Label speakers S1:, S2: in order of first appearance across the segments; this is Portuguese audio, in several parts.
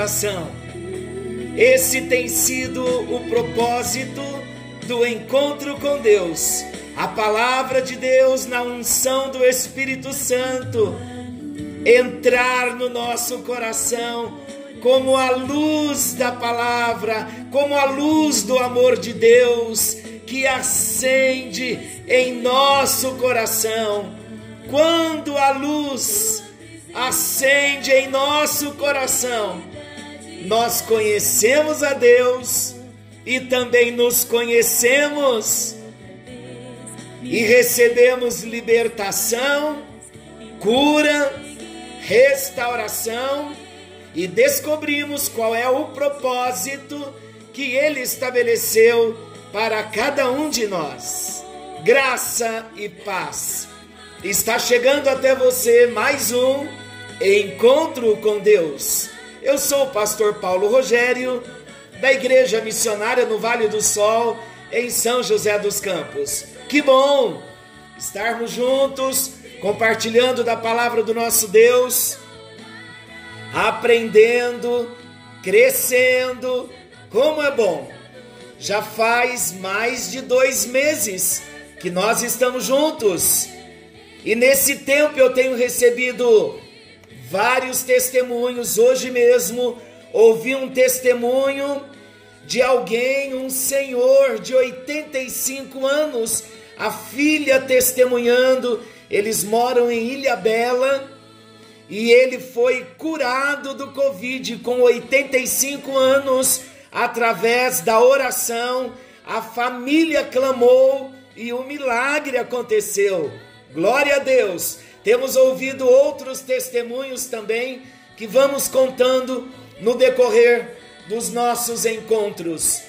S1: coração. Esse tem sido o propósito do encontro com Deus. A palavra de Deus na unção do Espírito Santo entrar no nosso coração como a luz da palavra, como a luz do amor de Deus que acende em nosso coração. Quando a luz acende em nosso coração, nós conhecemos a Deus e também nos conhecemos e recebemos libertação, cura, restauração e descobrimos qual é o propósito que Ele estabeleceu para cada um de nós. Graça e paz. Está chegando até você mais um encontro com Deus. Eu sou o pastor Paulo Rogério, da Igreja Missionária no Vale do Sol, em São José dos Campos. Que bom estarmos juntos, compartilhando da palavra do nosso Deus, aprendendo, crescendo. Como é bom! Já faz mais de dois meses que nós estamos juntos. E nesse tempo eu tenho recebido vários testemunhos. Hoje mesmo ouvi um testemunho de alguém, um senhor de 85 anos, a filha testemunhando. Eles moram em Ilha Bela e ele foi curado do Covid com 85 anos através da oração. A família clamou e o milagre aconteceu. Glória a Deus. Temos ouvido outros testemunhos também que vamos contando no decorrer dos nossos encontros.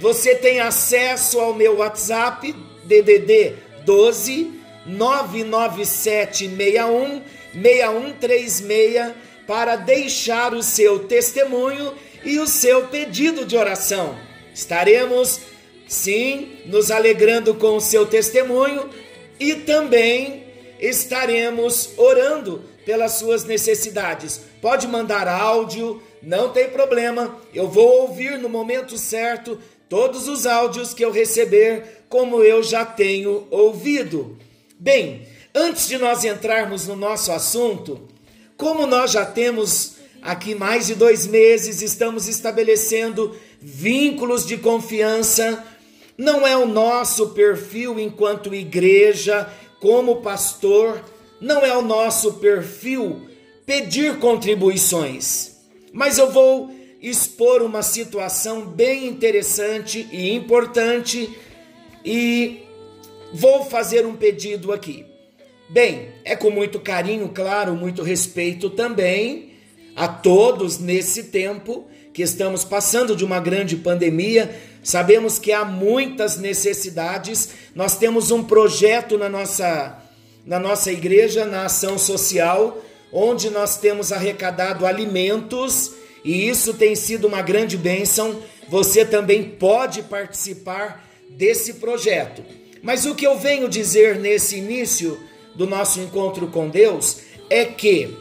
S1: Você tem acesso ao meu WhatsApp DDD 12 99761 6136 para deixar o seu testemunho e o seu pedido de oração. Estaremos sim nos alegrando com o seu testemunho e também estaremos orando pelas suas necessidades. Pode mandar áudio, não tem problema. Eu vou ouvir no momento certo todos os áudios que eu receber, como eu já tenho ouvido. Bem, antes de nós entrarmos no nosso assunto, como nós já temos aqui mais de dois meses, estamos estabelecendo vínculos de confiança. Não é o nosso perfil enquanto igreja, como pastor, não é o nosso perfil pedir contribuições. Mas eu vou expor uma situação bem interessante e importante e vou fazer um pedido aqui. Bem, é com muito carinho, claro, muito respeito também a todos nesse tempo que estamos passando de uma grande pandemia. Sabemos que há muitas necessidades. Nós temos um projeto na nossa na nossa igreja, na ação social, onde nós temos arrecadado alimentos e isso tem sido uma grande bênção. Você também pode participar desse projeto. Mas o que eu venho dizer nesse início do nosso encontro com Deus é que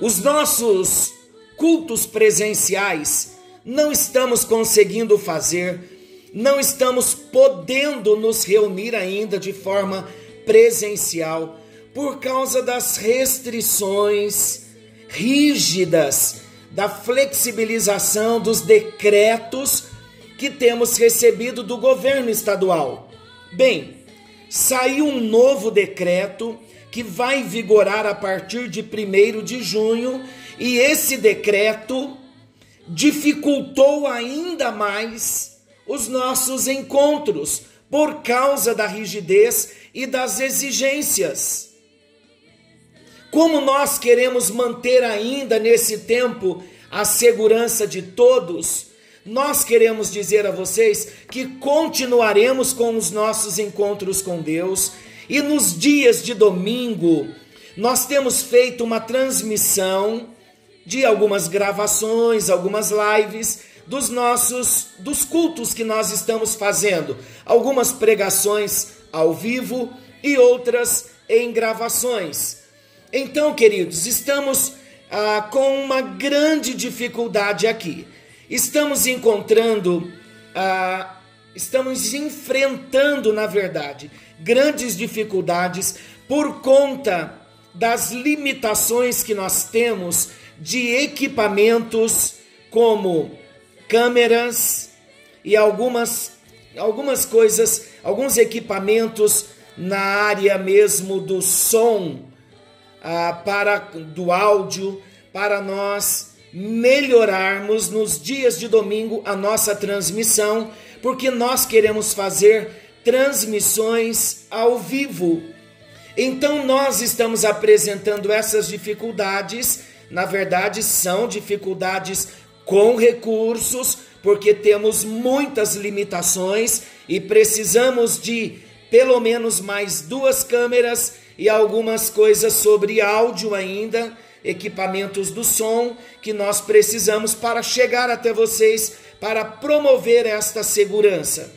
S1: os nossos cultos presenciais não estamos conseguindo fazer, não estamos podendo nos reunir ainda de forma presencial por causa das restrições rígidas da flexibilização dos decretos que temos recebido do governo estadual. Bem, saiu um novo decreto que vai vigorar a partir de 1 de junho, e esse decreto dificultou ainda mais os nossos encontros por causa da rigidez e das exigências. Como nós queremos manter ainda nesse tempo a segurança de todos, nós queremos dizer a vocês que continuaremos com os nossos encontros com Deus e nos dias de domingo nós temos feito uma transmissão de algumas gravações, algumas lives dos nossos dos cultos que nós estamos fazendo, algumas pregações ao vivo e outras em gravações. Então, queridos, estamos ah, com uma grande dificuldade aqui. Estamos encontrando, ah, estamos enfrentando, na verdade, grandes dificuldades por conta das limitações que nós temos de equipamentos como câmeras e algumas, algumas coisas, alguns equipamentos na área mesmo do som, ah, para do áudio, para nós melhorarmos nos dias de domingo a nossa transmissão, porque nós queremos fazer transmissões ao vivo. Então nós estamos apresentando essas dificuldades na verdade, são dificuldades com recursos, porque temos muitas limitações e precisamos de pelo menos mais duas câmeras e algumas coisas sobre áudio ainda, equipamentos do som que nós precisamos para chegar até vocês para promover esta segurança.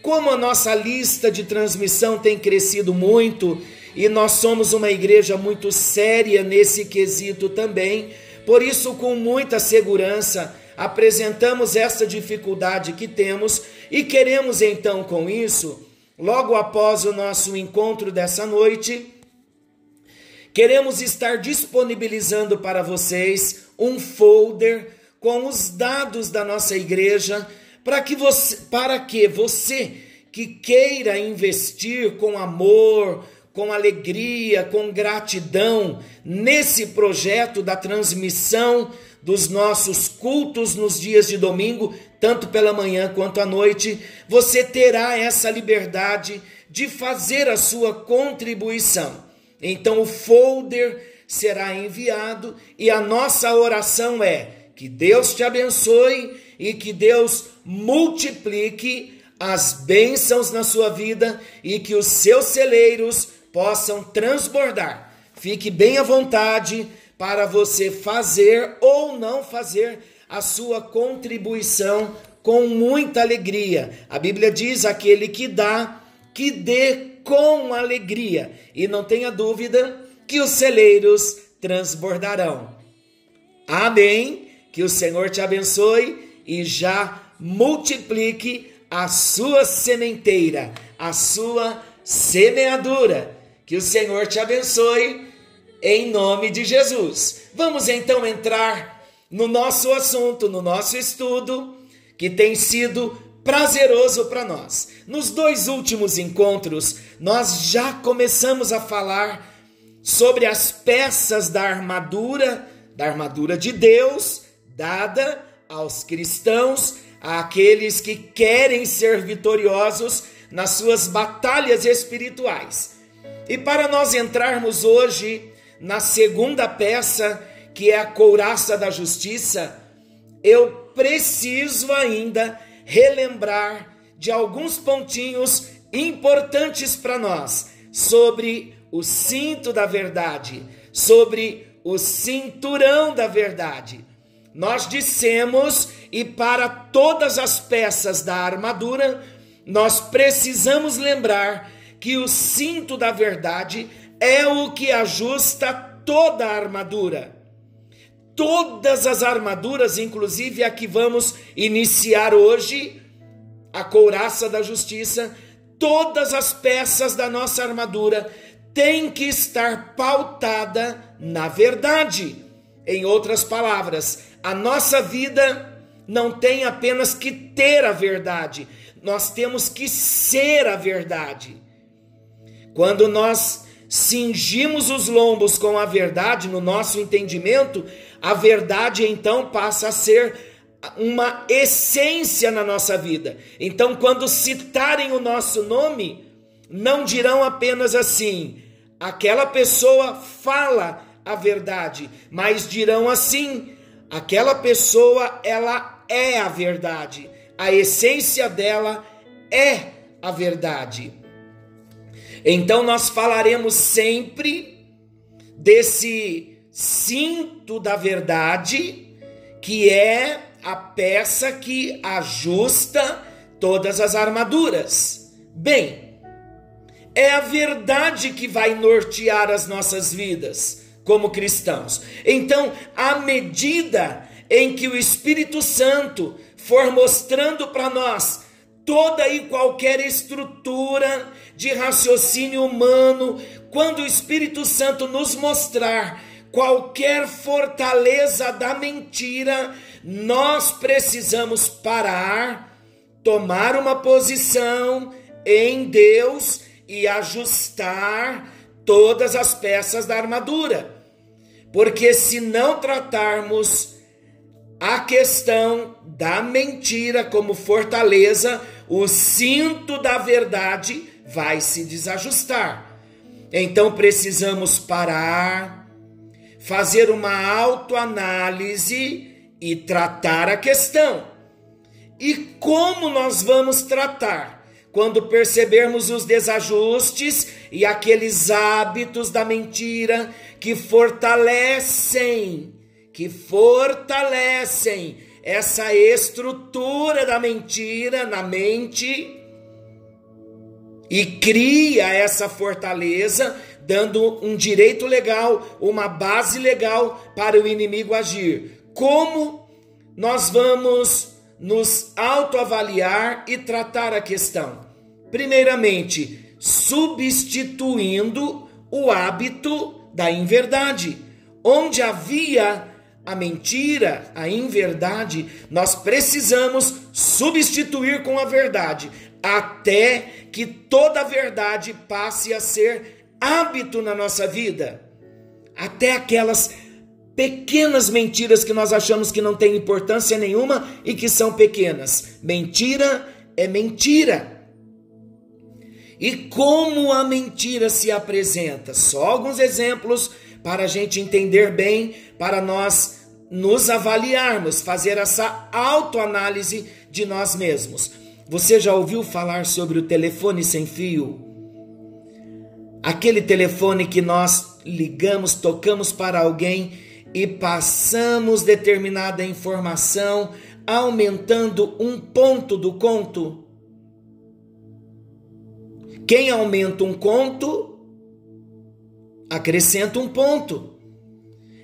S1: Como a nossa lista de transmissão tem crescido muito, e nós somos uma igreja muito séria nesse quesito também. Por isso, com muita segurança, apresentamos essa dificuldade que temos e queremos então com isso, logo após o nosso encontro dessa noite, queremos estar disponibilizando para vocês um folder com os dados da nossa igreja para que você, para que você que queira investir com amor, com alegria, com gratidão nesse projeto da transmissão dos nossos cultos nos dias de domingo, tanto pela manhã quanto à noite, você terá essa liberdade de fazer a sua contribuição. Então o folder será enviado e a nossa oração é que Deus te abençoe e que Deus multiplique as bênçãos na sua vida e que os seus celeiros possam transbordar. Fique bem à vontade para você fazer ou não fazer a sua contribuição com muita alegria. A Bíblia diz: aquele que dá, que dê com alegria. E não tenha dúvida que os celeiros transbordarão. Amém. Que o Senhor te abençoe e já multiplique a sua sementeira, a sua semeadura que o Senhor te abençoe em nome de Jesus. Vamos então entrar no nosso assunto, no nosso estudo, que tem sido prazeroso para nós. Nos dois últimos encontros, nós já começamos a falar sobre as peças da armadura, da armadura de Deus, dada aos cristãos, àqueles que querem ser vitoriosos nas suas batalhas espirituais. E para nós entrarmos hoje na segunda peça, que é a couraça da justiça, eu preciso ainda relembrar de alguns pontinhos importantes para nós sobre o cinto da verdade, sobre o cinturão da verdade. Nós dissemos, e para todas as peças da armadura, nós precisamos lembrar que o cinto da verdade é o que ajusta toda a armadura. Todas as armaduras, inclusive a que vamos iniciar hoje, a couraça da justiça, todas as peças da nossa armadura têm que estar pautada na verdade. Em outras palavras, a nossa vida, não tem apenas que ter a verdade, nós temos que ser a verdade. Quando nós cingimos os lombos com a verdade no nosso entendimento, a verdade então passa a ser uma essência na nossa vida. Então, quando citarem o nosso nome, não dirão apenas assim: aquela pessoa fala a verdade, mas dirão assim: aquela pessoa ela é a verdade. A essência dela é a verdade. Então nós falaremos sempre desse cinto da verdade, que é a peça que ajusta todas as armaduras. Bem, é a verdade que vai nortear as nossas vidas como cristãos. Então, à medida em que o Espírito Santo for mostrando para nós toda e qualquer estrutura de raciocínio humano, quando o Espírito Santo nos mostrar qualquer fortaleza da mentira, nós precisamos parar, tomar uma posição em Deus e ajustar todas as peças da armadura. Porque se não tratarmos a questão da mentira como fortaleza, o cinto da verdade vai se desajustar. Então precisamos parar, fazer uma autoanálise e tratar a questão. E como nós vamos tratar? Quando percebermos os desajustes e aqueles hábitos da mentira que fortalecem, que fortalecem essa estrutura da mentira na mente e cria essa fortaleza, dando um direito legal, uma base legal para o inimigo agir como nós vamos nos autoavaliar e tratar a questão? Primeiramente, substituindo o hábito da inverdade. Onde havia a mentira, a inverdade, nós precisamos substituir com a verdade, até que toda a verdade passe a ser hábito na nossa vida. Até aquelas pequenas mentiras que nós achamos que não têm importância nenhuma e que são pequenas. Mentira é mentira. E como a mentira se apresenta? Só alguns exemplos para a gente entender bem, para nós nos avaliarmos, fazer essa autoanálise de nós mesmos. Você já ouviu falar sobre o telefone sem fio? Aquele telefone que nós ligamos, tocamos para alguém e passamos determinada informação, aumentando um ponto do conto. Quem aumenta um conto, acrescenta um ponto.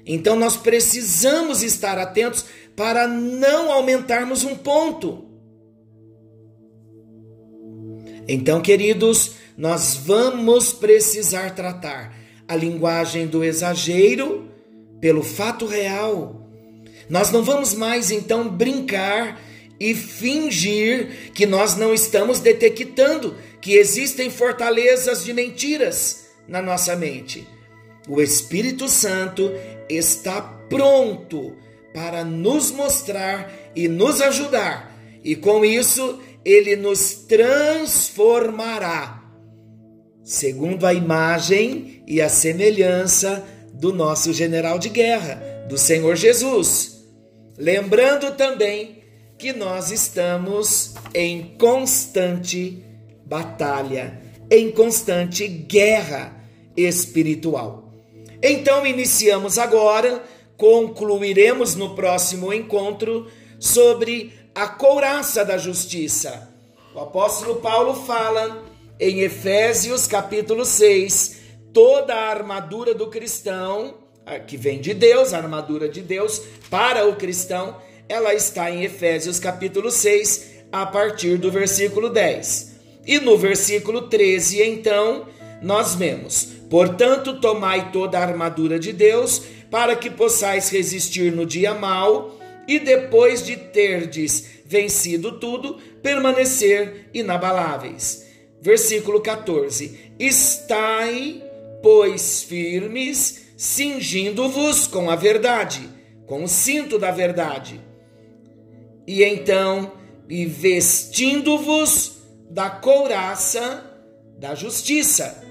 S1: Então nós precisamos estar atentos para não aumentarmos um ponto. Então, queridos, nós vamos precisar tratar a linguagem do exagero pelo fato real. Nós não vamos mais então brincar e fingir que nós não estamos detectando que existem fortalezas de mentiras na nossa mente. O Espírito Santo está pronto para nos mostrar e nos ajudar, e com isso ele nos transformará, segundo a imagem e a semelhança do nosso general de guerra, do Senhor Jesus. Lembrando também que nós estamos em constante batalha, em constante guerra espiritual. Então, iniciamos agora, concluiremos no próximo encontro sobre a couraça da justiça. O apóstolo Paulo fala em Efésios capítulo 6, toda a armadura do cristão, que vem de Deus, a armadura de Deus para o cristão, ela está em Efésios capítulo 6, a partir do versículo 10. E no versículo 13, então, nós vemos: Portanto, tomai toda a armadura de Deus, para que possais resistir no dia mau e depois de terdes vencido tudo, permanecer inabaláveis. Versículo 14: Estai, pois, firmes, cingindo-vos com a verdade, com o cinto da verdade. E então, e vestindo-vos da couraça da justiça.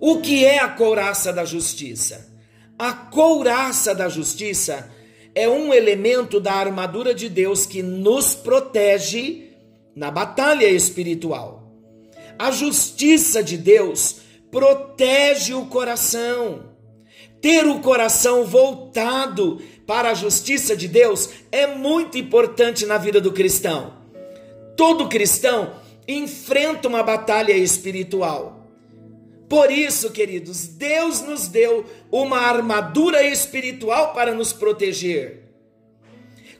S1: O que é a couraça da justiça? A couraça da justiça é um elemento da armadura de Deus que nos protege na batalha espiritual. A justiça de Deus protege o coração. Ter o coração voltado para a justiça de Deus é muito importante na vida do cristão. Todo cristão enfrenta uma batalha espiritual. Por isso, queridos, Deus nos deu uma armadura espiritual para nos proteger.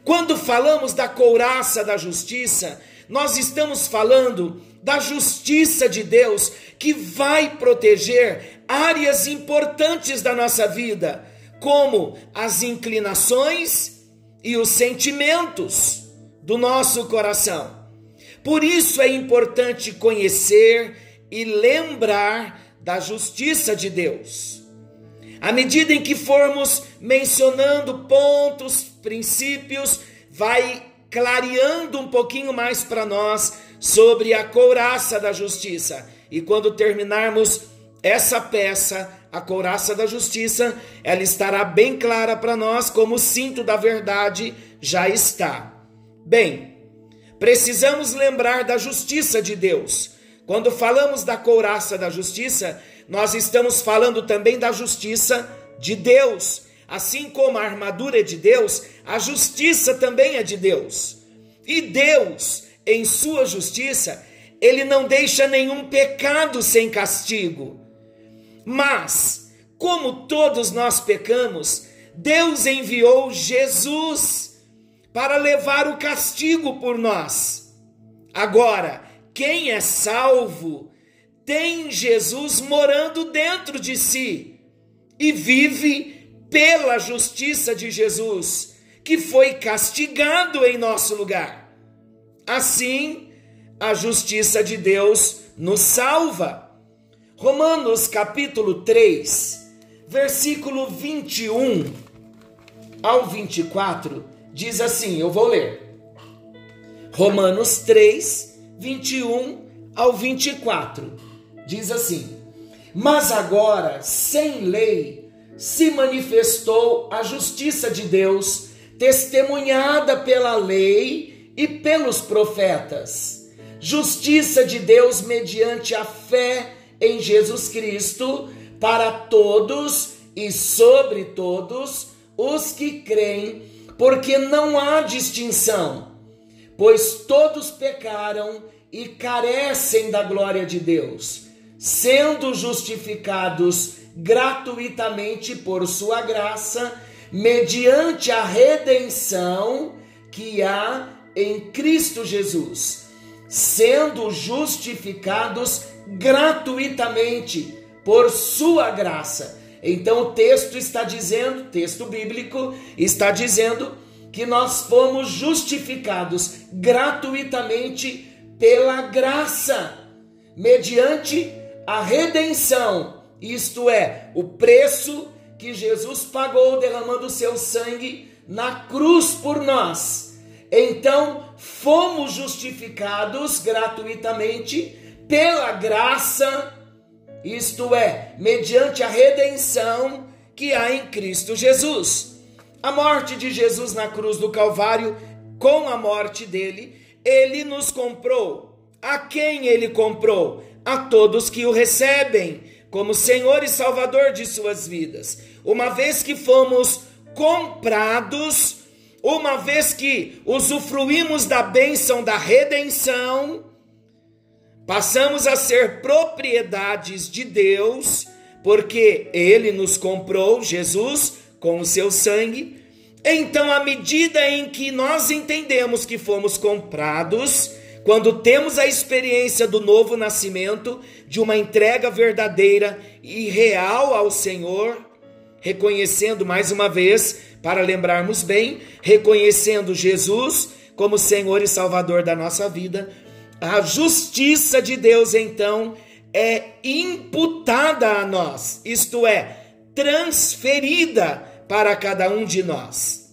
S1: Quando falamos da couraça da justiça, nós estamos falando da justiça de Deus que vai proteger áreas importantes da nossa vida, como as inclinações e os sentimentos do nosso coração. Por isso é importante conhecer e lembrar da justiça de Deus. À medida em que formos mencionando pontos, princípios, vai clareando um pouquinho mais para nós sobre a couraça da justiça. E quando terminarmos essa peça, a couraça da justiça, ela estará bem clara para nós, como o cinto da verdade já está. Bem, precisamos lembrar da justiça de Deus quando falamos da couraça da justiça, nós estamos falando também da justiça de Deus. Assim como a armadura é de Deus, a justiça também é de Deus. E Deus, em sua justiça, ele não deixa nenhum pecado sem castigo. Mas, como todos nós pecamos, Deus enviou Jesus para levar o castigo por nós. Agora, quem é salvo tem Jesus morando dentro de si e vive pela justiça de Jesus, que foi castigado em nosso lugar. Assim, a justiça de Deus nos salva. Romanos capítulo 3, versículo 21 ao 24, diz assim: eu vou ler. Romanos 3, 21 ao 24. Diz assim: Mas agora, sem lei, se manifestou a justiça de Deus, testemunhada pela lei e pelos profetas. Justiça de Deus mediante a fé em Jesus Cristo para todos e sobre todos os que creem, porque não há distinção pois todos pecaram e carecem da glória de Deus, sendo justificados gratuitamente por sua graça, mediante a redenção que há em Cristo Jesus, sendo justificados gratuitamente por sua graça. Então o texto está dizendo, texto bíblico está dizendo que nós fomos justificados gratuitamente pela graça, mediante a redenção, isto é, o preço que Jesus pagou derramando seu sangue na cruz por nós. Então, fomos justificados gratuitamente pela graça, isto é, mediante a redenção que há em Cristo Jesus. A morte de Jesus na cruz do Calvário, com a morte dele, ele nos comprou. A quem ele comprou? A todos que o recebem como Senhor e Salvador de suas vidas. Uma vez que fomos comprados, uma vez que usufruímos da bênção da redenção, passamos a ser propriedades de Deus, porque ele nos comprou, Jesus com o seu sangue. Então, à medida em que nós entendemos que fomos comprados, quando temos a experiência do novo nascimento, de uma entrega verdadeira e real ao Senhor, reconhecendo mais uma vez, para lembrarmos bem, reconhecendo Jesus como Senhor e Salvador da nossa vida, a justiça de Deus então é imputada a nós, isto é, transferida para cada um de nós.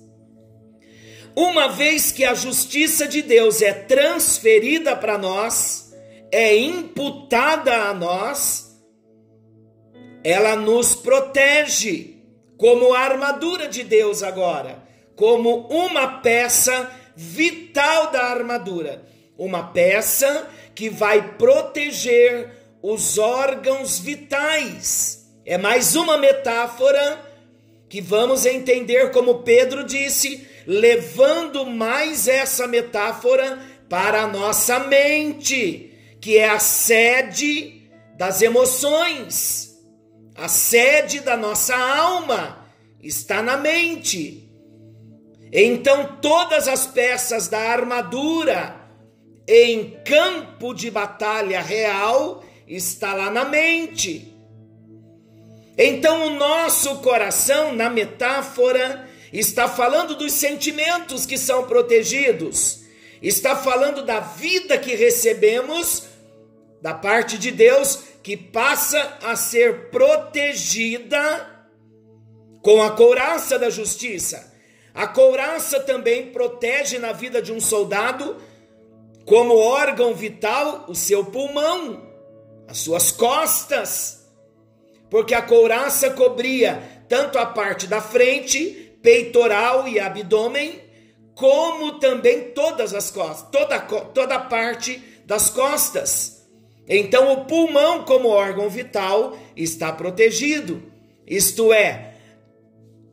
S1: Uma vez que a justiça de Deus é transferida para nós, é imputada a nós, ela nos protege como a armadura de Deus agora, como uma peça vital da armadura, uma peça que vai proteger os órgãos vitais. É mais uma metáfora que vamos entender como Pedro disse, levando mais essa metáfora para a nossa mente, que é a sede das emoções, a sede da nossa alma está na mente. Então, todas as peças da armadura em campo de batalha real está lá na mente. Então, o nosso coração, na metáfora, está falando dos sentimentos que são protegidos, está falando da vida que recebemos da parte de Deus, que passa a ser protegida com a couraça da justiça. A couraça também protege na vida de um soldado, como órgão vital, o seu pulmão, as suas costas porque a couraça cobria tanto a parte da frente, peitoral e abdômen, como também todas as costas, toda, toda a parte das costas. Então, o pulmão, como órgão vital, está protegido. Isto é,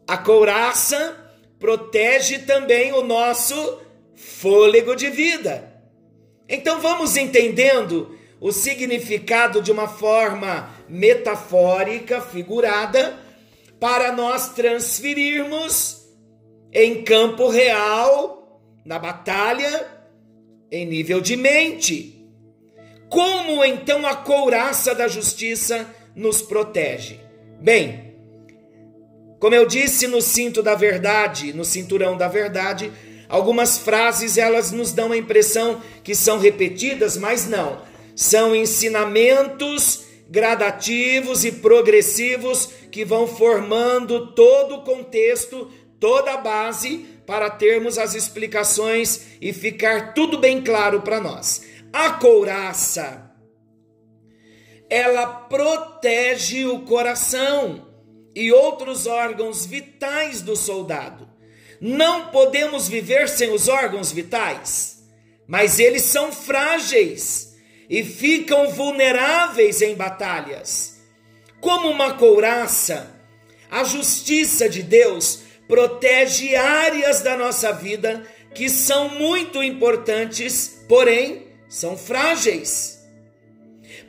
S1: a couraça protege também o nosso fôlego de vida. Então, vamos entendendo o significado de uma forma metafórica, figurada, para nós transferirmos em campo real, na batalha, em nível de mente. Como então a couraça da justiça nos protege? Bem, como eu disse no cinto da verdade, no cinturão da verdade, algumas frases elas nos dão a impressão que são repetidas, mas não são ensinamentos gradativos e progressivos que vão formando todo o contexto, toda a base para termos as explicações e ficar tudo bem claro para nós. A couraça ela protege o coração e outros órgãos vitais do soldado. Não podemos viver sem os órgãos vitais, mas eles são frágeis e ficam vulneráveis em batalhas. Como uma couraça, a justiça de Deus protege áreas da nossa vida que são muito importantes, porém são frágeis.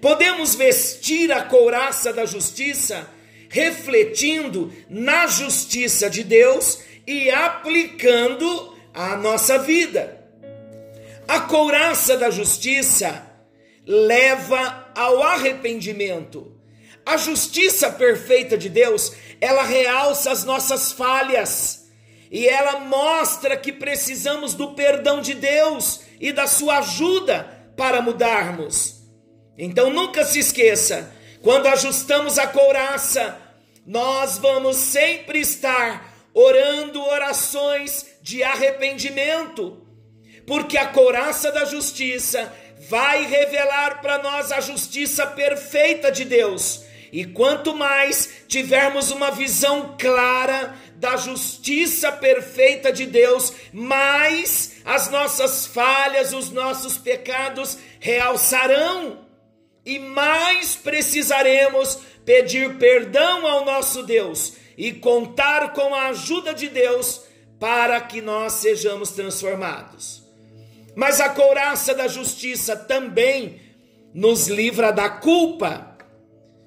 S1: Podemos vestir a couraça da justiça refletindo na justiça de Deus e aplicando à nossa vida. A couraça da justiça leva ao arrependimento. A justiça perfeita de Deus, ela realça as nossas falhas e ela mostra que precisamos do perdão de Deus e da sua ajuda para mudarmos. Então nunca se esqueça, quando ajustamos a couraça, nós vamos sempre estar orando orações de arrependimento, porque a couraça da justiça vai revelar para nós a justiça perfeita de Deus. E quanto mais tivermos uma visão clara da justiça perfeita de Deus, mais as nossas falhas, os nossos pecados realçarão, e mais precisaremos pedir perdão ao nosso Deus e contar com a ajuda de Deus para que nós sejamos transformados. Mas a couraça da justiça também nos livra da culpa.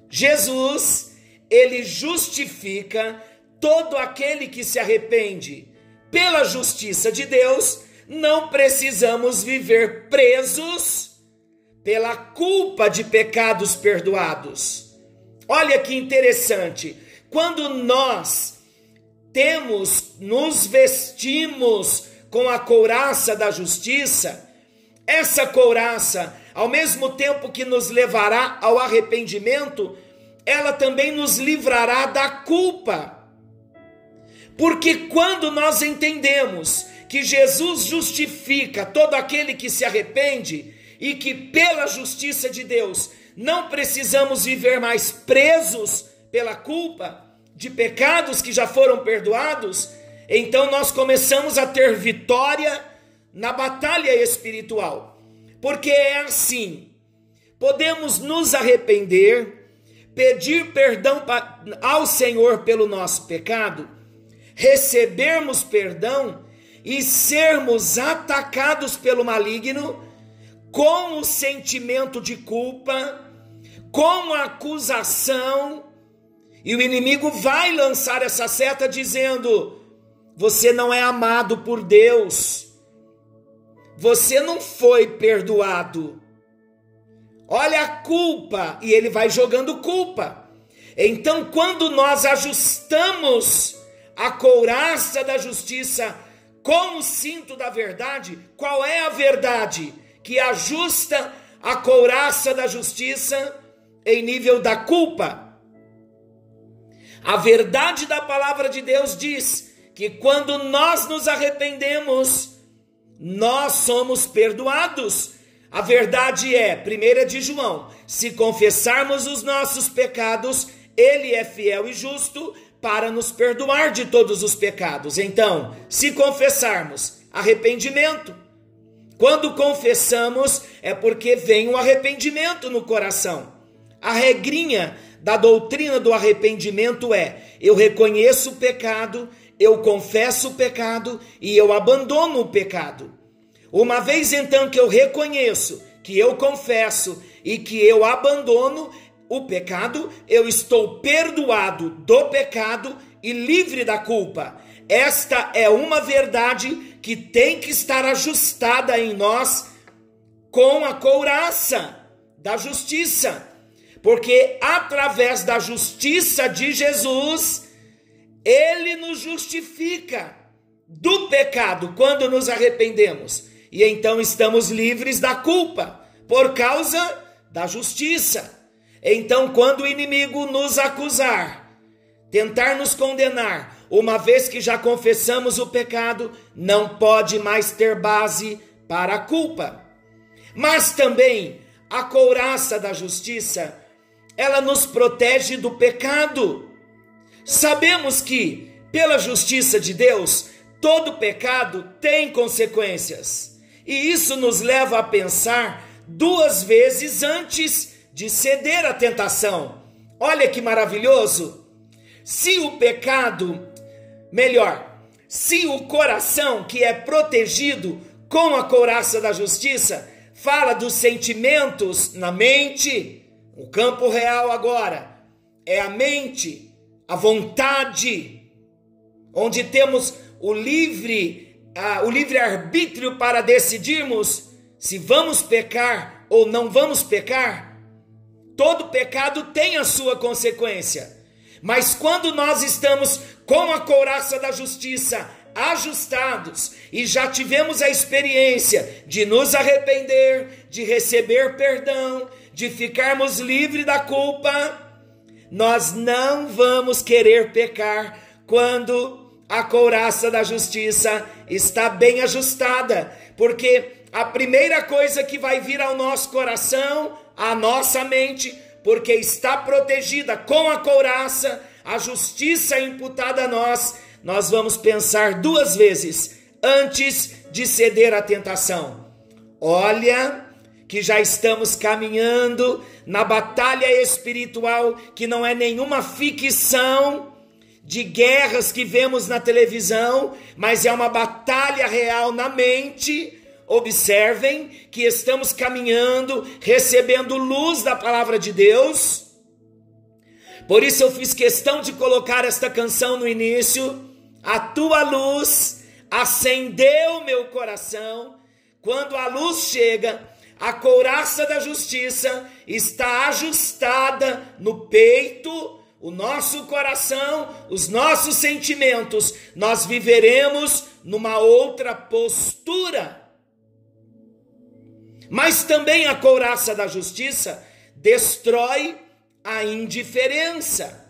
S1: Jesus, ele justifica todo aquele que se arrepende. Pela justiça de Deus, não precisamos viver presos pela culpa de pecados perdoados. Olha que interessante. quando nós temos, nos vestimos com a couraça da justiça, essa couraça, ao mesmo tempo que nos levará ao arrependimento, ela também nos livrará da culpa. Porque quando nós entendemos que Jesus justifica todo aquele que se arrepende e que pela justiça de Deus não precisamos viver mais presos pela culpa de pecados que já foram perdoados, então nós começamos a ter vitória na batalha espiritual. Porque é assim: podemos nos arrepender, pedir perdão ao Senhor pelo nosso pecado, recebermos perdão e sermos atacados pelo maligno com o sentimento de culpa, com a acusação, e o inimigo vai lançar essa seta dizendo: você não é amado por Deus, você não foi perdoado. Olha a culpa, e ele vai jogando culpa. Então, quando nós ajustamos a couraça da justiça com o cinto da verdade, qual é a verdade que ajusta a couraça da justiça em nível da culpa? A verdade da palavra de Deus diz que quando nós nos arrependemos, nós somos perdoados. A verdade é, primeira de João, se confessarmos os nossos pecados, ele é fiel e justo para nos perdoar de todos os pecados. Então, se confessarmos, arrependimento. Quando confessamos, é porque vem um arrependimento no coração. A regrinha da doutrina do arrependimento é: eu reconheço o pecado, eu confesso o pecado e eu abandono o pecado. Uma vez então que eu reconheço, que eu confesso e que eu abandono, o pecado, eu estou perdoado do pecado e livre da culpa. Esta é uma verdade que tem que estar ajustada em nós com a couraça da justiça. Porque através da justiça de Jesus, ele nos justifica do pecado quando nos arrependemos. E então estamos livres da culpa por causa da justiça. Então, quando o inimigo nos acusar, tentar nos condenar, uma vez que já confessamos o pecado, não pode mais ter base para a culpa. Mas também a couraça da justiça, ela nos protege do pecado. Sabemos que, pela justiça de Deus, todo pecado tem consequências. E isso nos leva a pensar duas vezes antes de ceder à tentação. Olha que maravilhoso! Se o pecado, melhor, se o coração que é protegido com a couraça da justiça fala dos sentimentos na mente, o campo real agora é a mente, a vontade, onde temos o livre, o livre arbítrio para decidirmos se vamos pecar ou não vamos pecar. Todo pecado tem a sua consequência. Mas quando nós estamos com a couraça da justiça ajustados e já tivemos a experiência de nos arrepender, de receber perdão, de ficarmos livres da culpa, nós não vamos querer pecar quando a couraça da justiça está bem ajustada, porque a primeira coisa que vai vir ao nosso coração a nossa mente, porque está protegida com a couraça, a justiça imputada a nós, nós vamos pensar duas vezes antes de ceder à tentação. Olha, que já estamos caminhando na batalha espiritual, que não é nenhuma ficção de guerras que vemos na televisão, mas é uma batalha real na mente Observem que estamos caminhando, recebendo luz da palavra de Deus. Por isso eu fiz questão de colocar esta canção no início. A tua luz acendeu meu coração. Quando a luz chega, a couraça da justiça está ajustada no peito, o nosso coração, os nossos sentimentos, nós viveremos numa outra postura. Mas também a couraça da justiça destrói a indiferença.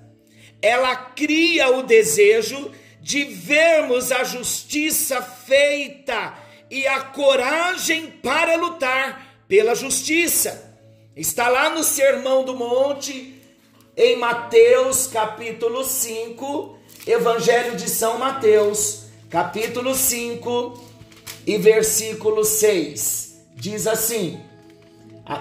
S1: Ela cria o desejo de vermos a justiça feita e a coragem para lutar pela justiça. Está lá no Sermão do Monte, em Mateus capítulo 5, Evangelho de São Mateus, capítulo 5 e versículo 6. Diz assim: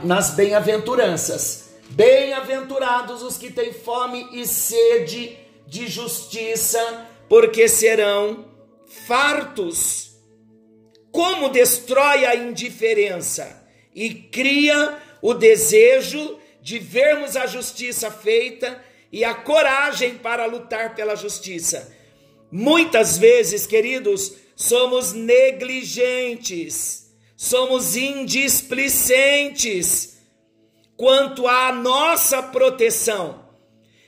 S1: nas bem-aventuranças: Bem-aventurados os que têm fome e sede de justiça, porque serão fartos. Como destrói a indiferença e cria o desejo de vermos a justiça feita e a coragem para lutar pela justiça. Muitas vezes, queridos, somos negligentes, somos indisplicentes quanto à nossa proteção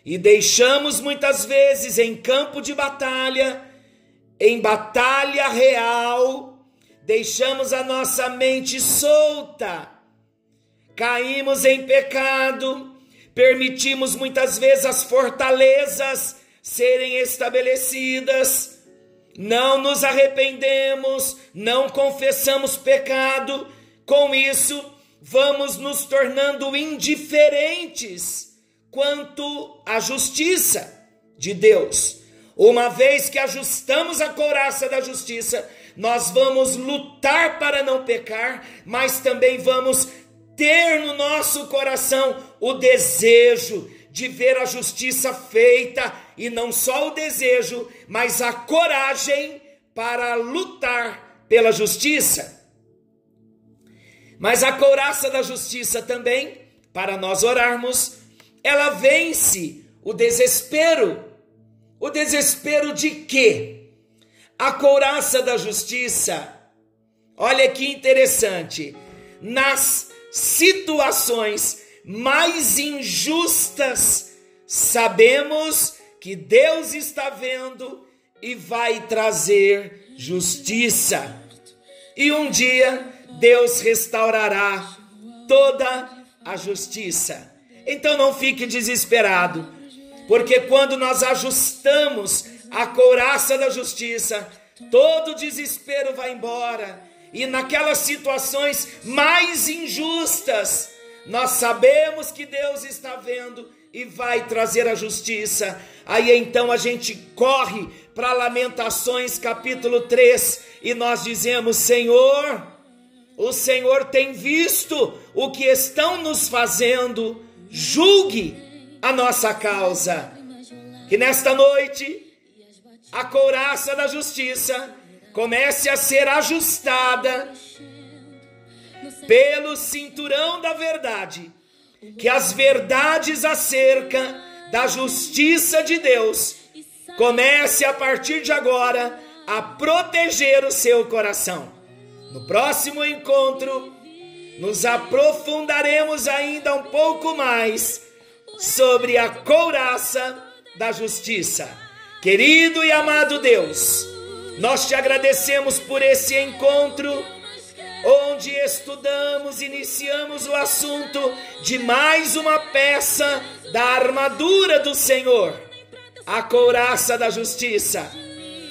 S1: e deixamos muitas vezes em campo de batalha, em batalha real, deixamos a nossa mente solta. Caímos em pecado, permitimos muitas vezes as fortalezas serem estabelecidas, não nos arrependemos, não confessamos pecado, com isso vamos nos tornando indiferentes quanto à justiça de Deus. Uma vez que ajustamos a couraça da justiça, nós vamos lutar para não pecar, mas também vamos ter no nosso coração o desejo de ver a justiça feita e não só o desejo, mas a coragem para lutar pela justiça. Mas a couraça da justiça também, para nós orarmos, ela vence o desespero. O desespero de quê? A couraça da justiça, olha que interessante, nas situações mais injustas, sabemos que Deus está vendo e vai trazer justiça. E um dia Deus restaurará toda a justiça. Então não fique desesperado, porque quando nós ajustamos a couraça da justiça, todo desespero vai embora e naquelas situações mais injustas, nós sabemos que Deus está vendo e vai trazer a justiça. Aí então a gente corre para Lamentações capítulo 3 e nós dizemos: Senhor, o Senhor tem visto o que estão nos fazendo, julgue a nossa causa. Que nesta noite a couraça da justiça comece a ser ajustada pelo cinturão da verdade, que as verdades acerca da justiça de Deus comece a partir de agora a proteger o seu coração. No próximo encontro, nos aprofundaremos ainda um pouco mais sobre a couraça da justiça. Querido e amado Deus, nós te agradecemos por esse encontro, onde estudamos, iniciamos o assunto de mais uma peça da armadura do Senhor, a couraça da justiça.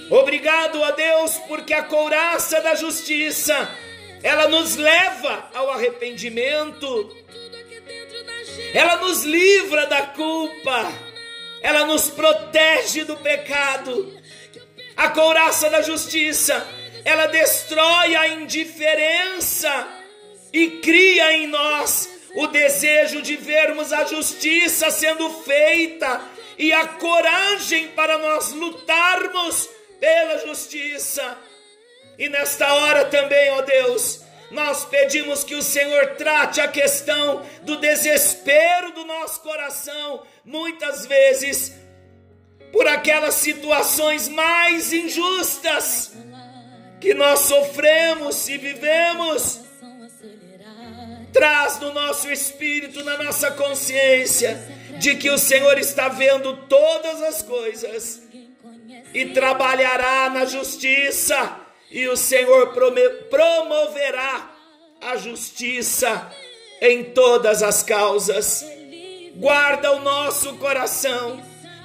S1: Obrigado a Deus, porque a couraça da justiça, ela nos leva ao arrependimento, ela nos livra da culpa, ela nos protege do pecado a couraça da justiça, ela destrói a indiferença e cria em nós o desejo de vermos a justiça sendo feita e a coragem para nós lutarmos pela justiça. E nesta hora também, ó Deus, nós pedimos que o Senhor trate a questão do desespero do nosso coração, muitas vezes por aquelas situações mais injustas que nós sofremos e vivemos. traz no nosso espírito, na nossa consciência, de que o Senhor está vendo todas as coisas e trabalhará na justiça, e o Senhor promoverá a justiça em todas as causas. Guarda o nosso coração,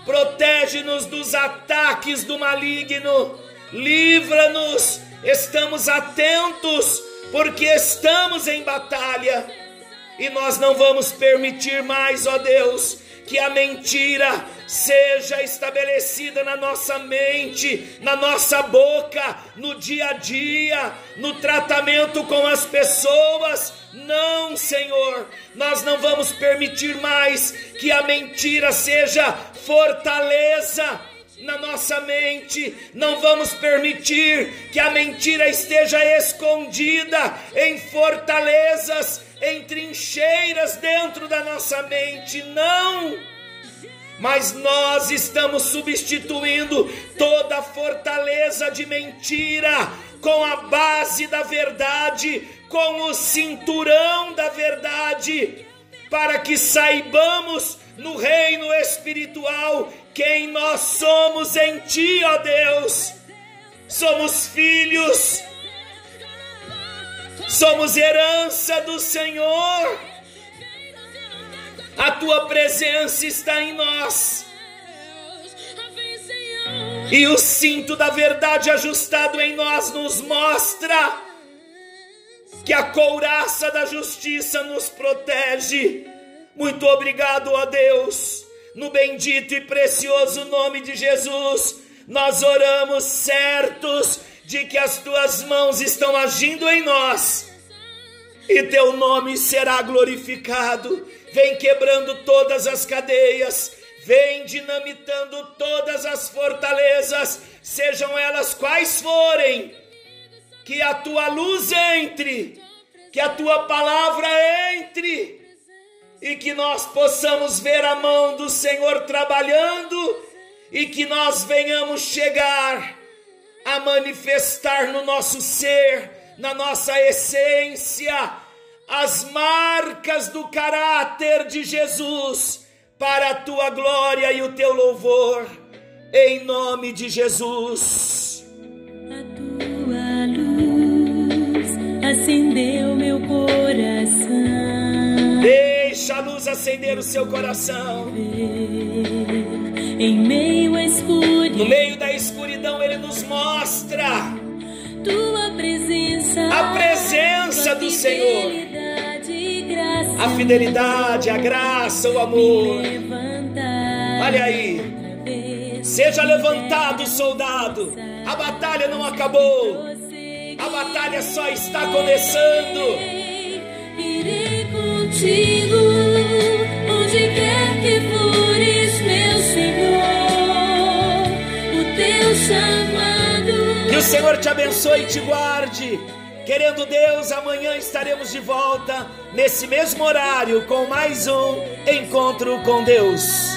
S1: protege-nos dos ataques do maligno, livra-nos, estamos atentos, porque estamos em batalha. E nós não vamos permitir mais, ó Deus, que a mentira seja estabelecida na nossa mente, na nossa boca, no dia a dia, no tratamento com as pessoas. Não, Senhor, nós não vamos permitir mais que a mentira seja fortaleza na nossa mente, não vamos permitir que a mentira esteja escondida em fortalezas em trincheiras dentro da nossa mente, não. Mas nós estamos substituindo toda a fortaleza de mentira com a base da verdade, com o cinturão da verdade, para que saibamos no reino espiritual quem nós somos em Ti, ó Deus. Somos filhos somos herança do Senhor. A tua presença está em nós. E o cinto da verdade ajustado em nós nos mostra que a couraça da justiça nos protege. Muito obrigado, ó Deus. No bendito e precioso nome de Jesus, nós oramos certos de que as tuas mãos estão agindo em nós e teu nome será glorificado. Vem quebrando todas as cadeias, vem dinamitando todas as fortalezas, sejam elas quais forem. Que a tua luz entre, que a tua palavra entre e que nós possamos ver a mão do Senhor trabalhando e que nós venhamos chegar a manifestar no nosso ser, na nossa essência, as marcas do caráter de Jesus para a tua glória e o teu louvor, em nome de Jesus. Deixa a luz acender o seu coração.
S2: Em meio à escuridão,
S1: no meio da escuridão, Ele nos mostra
S2: tua presença,
S1: a presença do Senhor, a fidelidade, a graça, o amor. Olha aí, seja levantado, soldado. A batalha não acabou, a batalha só está começando.
S2: Irei contigo Senhor.
S1: Te abençoe e te guarde. Querendo Deus, amanhã estaremos de volta nesse mesmo horário com mais um encontro com Deus.